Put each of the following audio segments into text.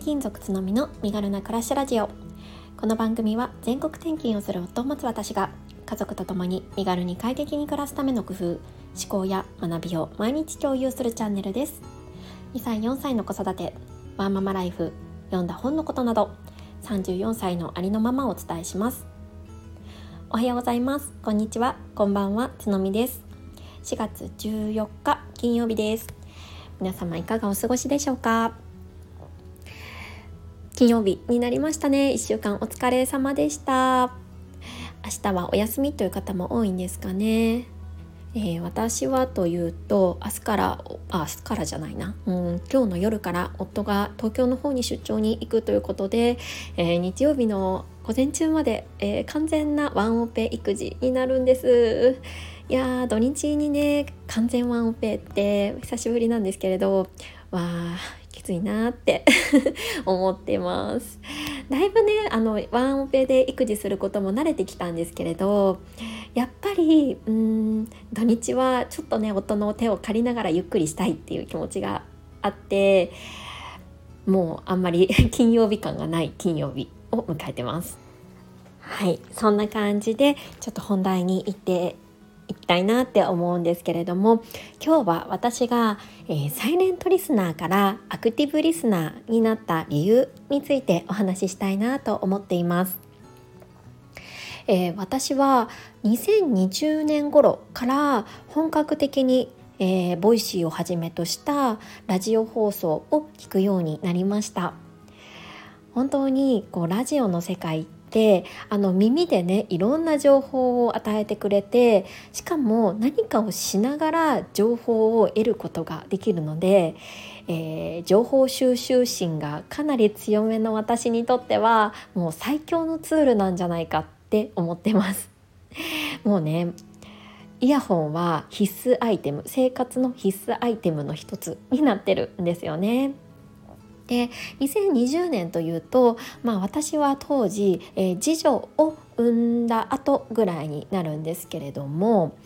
勤族つのみの身軽な暮らしラジオ。この番組は全国転勤をする夫を持つ私が家族と共に身軽に快適に暮らすための工夫思考や学びを毎日共有するチャンネルです。2歳4歳の子育てワーママライフ読んだ本のことなど34歳のありのままをお伝えします。おはようございます。こんにちは。こんばんは。つのみです。4月14日金曜日です。皆様いかがお過ごしでしょうか？金曜日になりましたね。1週間お疲れ様でした。明日はお休みという方も多いんですかね。えー、私はというと明日からあ明日からじゃないな、うん、今日の夜から夫が東京の方に出張に行くということで、えー、日曜日の午前中まで、えー、完全なワンオペ育児になるんです。いや土日にね完全ワンオペって久しぶりなんですけれどわあきついなって 思ってます。だいぶねあのワンオペで育児することも慣れてきたんですけれどやっぱりうん土日はちょっとね夫の手を借りながらゆっくりしたいっていう気持ちがあってもうあんまり 金曜日感がない金曜日を迎えてます。はいそんな感じでちょっと本題に行っていきたいなって思うんですけれども今日は私が、えー、サイレントリスナーからアクティブリスナーになった理由についてお話ししたいなと思っています。えー、私は2020年頃から本格的にえー、ボイシーをはじめとしたラジオ放送を聞くようになりました本当にこうラジオの世界ってあの耳でねいろんな情報を与えてくれてしかも何かをしながら情報を得ることができるので、えー、情報収集心がかなり強めの私にとってはもう最強のツールなんじゃないかって思ってます。もうねイヤホンは必須アイテム生活の必須アイテムの一つになってるんですよね。で2020年というと、まあ、私は当時、えー、次女を産んだ後ぐらいになるんですけれども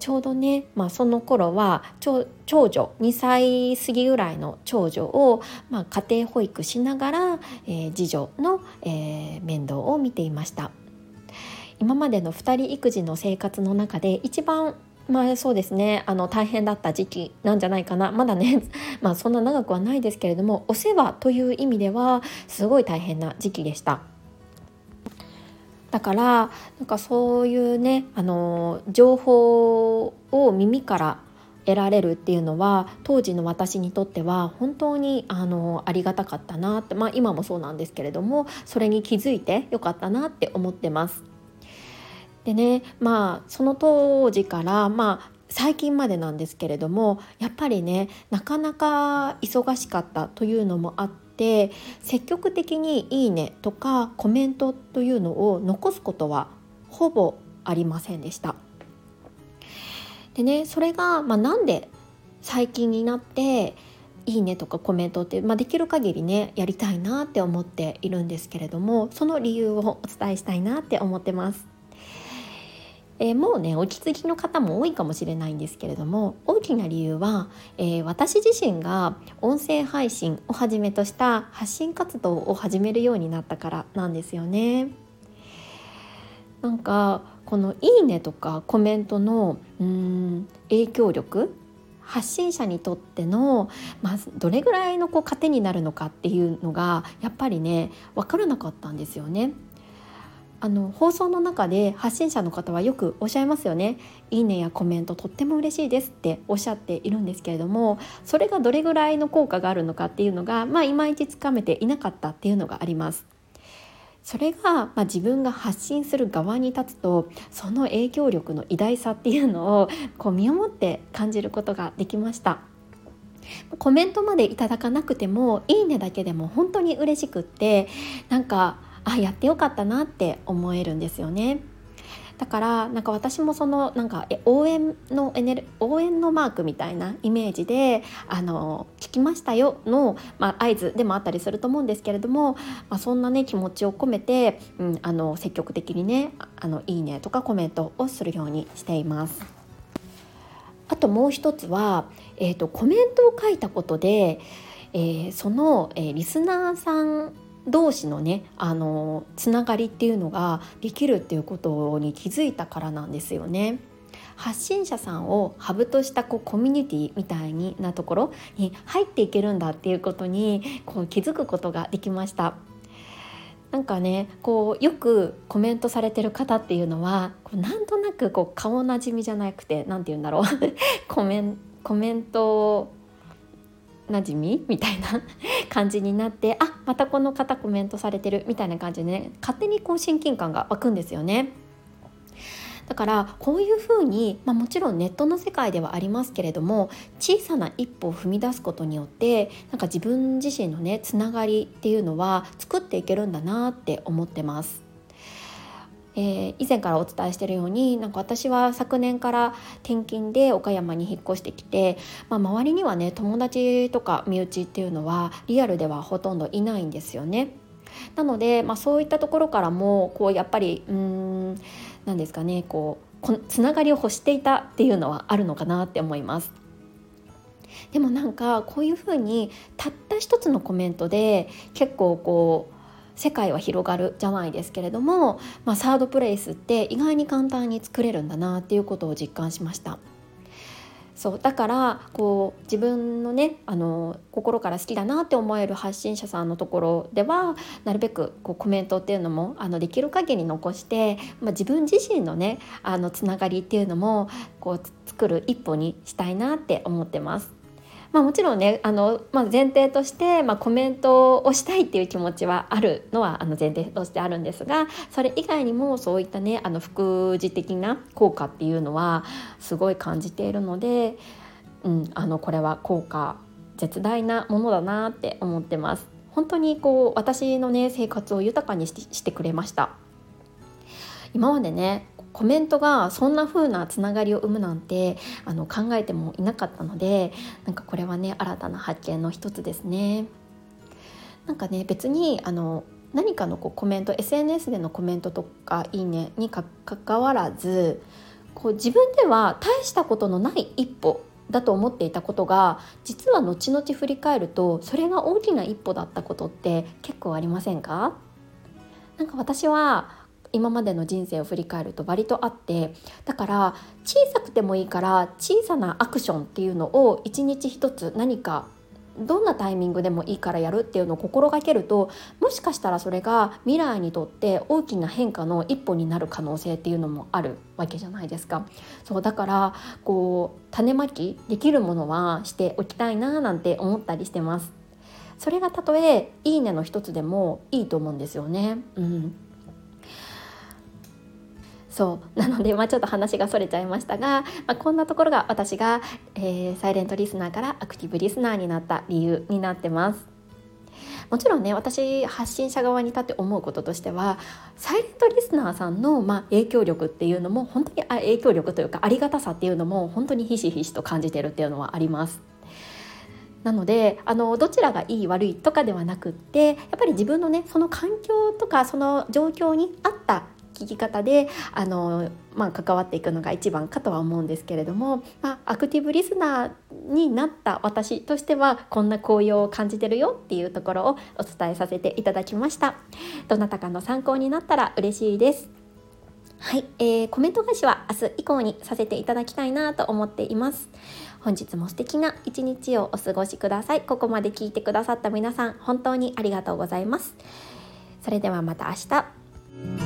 ちょうどね、まあ、その頃は長女2歳過ぎぐらいの長女を、まあ、家庭保育しながら、えー、次女の、えー、面倒を見ていました。今までの2人育児の生活の中で一番まあそうですねあの大変だった時期なんじゃないかなまだね まあそんな長くはないですけれどもお世話という意味ではすごい大変な時期でした。だからなんかそういうねあの情報を耳から得られるっていうのは当時の私にとっては本当にあのありがたかったなって、まあ、今もそうなんですけれどもそれに気づいてよかったなって思ってます。でねまあその当時からまあ最近までなんですけれどもやっぱりねなかなか忙しかったというのもあって積極的に「いいね」とかコメントというのを残すことはほぼありませんでした。でねそれが、まあ、なんで最近になっていいねとかコメントって、まあ、できる限りねやりたいなって思っているんですけれどもその理由をお伝えしたいなって思ってます。えー、もうねお気づきの方も多いかもしれないんですけれども大きな理由は、えー、私自身が音声配信をはじめとした発信活動を始めるようになったからなんですよね。なんかこの「いいね」とかコメントのうん影響力発信者にとっての、まあ、どれぐらいのこう糧になるのかっていうのがやっぱりね分からなかったんですよね。あの放送の中で発信者の方はよくおっしゃいますよね「いいね」やコメントとっても嬉しいですっておっしゃっているんですけれどもそれがどれぐらいの効果があるのかっていうのが、まあ、いまいちつかめていなかったっていうのがあります。それが、まあ、自分が発信する側に立つとその影響力の偉大さっていうのをこう身をもって感じることができました。コメントまでいただかなくても「いいね」だけでも本当に嬉しくってなんかあやってよかったなって思えるんですよね。だからなんか私もそのなんか応援のエネル応援のマークみたいなイメージで「あの聞きましたよの」まあ、合図でもあったりすると思うんですけれども、まあ、そんなね気持ちを込めて、うん、あの積極的にねあの「いいね」とかコメントをするようにしています。あともう一つは、えーと、コメントを書いたことで、ええー、その、えー、リスナーさん同士のねあのつながりっていうのができるっていうことに気づいたからなんですよね。発信者さんをハブとしたこうコミュニティみたいになところに入っていけるんだっていうことにこう気づくことができました。なんかねこうよくコメントされてる方っていうのはこうなんとなくこう顔なじみじゃなくて何て言うんだろう コメンコメントなじみみたいな感じになってあまたこの方コメントされてるみたいな感じでね勝手にこう親近感が湧くんですよね。だからこういうふうに、まあ、もちろんネットの世界ではありますけれども小さな一歩を踏み出すことによってなんか自分自身のねつながりっていうのは作っていけるんだなって思ってます。えー、以前からお伝えしているようになんか私は昨年から転勤で岡山に引っ越してきて、まあ、周りにはね友達とか身内っていうのはリアルではほとんどいないんですよね。なので、まあ、そういったところからもこうやっぱりうん何ですかねこうつながりを欲していたっていうのはあるのかなって思います。でもなんかこういうふうにたった一つのコメントで結構こう世界は広がるじゃないですけれども、まあ、サードプレイスって意外に簡単に作れるんだなっていうことを実感しました。そうだからこう自分のねあの心から好きだなって思える発信者さんのところではなるべくこうコメントっていうのもあのできる限り残して、まあ、自分自身のねあのつながりっていうのもこう作る一歩にしたいなって思ってます。まあ、もちろんねあの、まあ、前提として、まあ、コメントをしたいっていう気持ちはあるのはあの前提としてあるんですがそれ以外にもそういったねあの副次的な効果っていうのはすごい感じているので、うん、あのこれは効果絶大なものだなって思ってます。本当にこう私のね生活を豊かにしてくれました今までねコメントがそんな風なつながりを生むなんてあの考えてもいなかったのでなんかこれはね新たな発見の一つですね。なんかね別にあの何かのこうコメント SNS でのコメントとか「いいね」にかかわらずこう自分では大したことのない一歩だと思っていたことが実は後々振り返るとそれが大きな一歩だったことって結構ありませんか？なんか私は今までの人生を振り返ると割とあってだから小さくてもいいから小さなアクションっていうのを一日一つ何かどんなタイミングでもいいからやるっていうのを心がけるともしかしたらそれが未来にとって大きな変化の一歩になる可能性っていうのもあるわけじゃないですか。そうだからこう種まきできるものはしておきたいななんて思ったりしてます。それがたとえいいねの一つでもいいと思うんですよね。うん。そう なので、まあ、ちょっと話がそれちゃいましたが、まあ、こんなところが私が、えー、サイレントリスナーからアクティブリスナーになった理由になってます。もちろんね私発信者側に立って思うこととしてはサイレントリスナーさんの、まあ、影響力っていうのも本当に影響力というかありがたさっていうのも本当にひしひしと感じてるっていうのはあります。なのであのどちらがいい悪いとかではなくってやっぱり自分のねその環境とかその状況に合った聞き方であの、まあ、関わっていくのが一番かとは思うんですけれども、まあ、アクティブリスナーになった私としてはこんな紅葉を感じてるよっていうところをお伝えさせていただきました。どなたかの参考になったら嬉しいです。はい、えー、コメント返しは明日以降にさせていただきたいなと思っています。本日も素敵な一日をお過ごしください。ここまで聞いてくださった皆さん本当にありがとうございます。それではまた明日。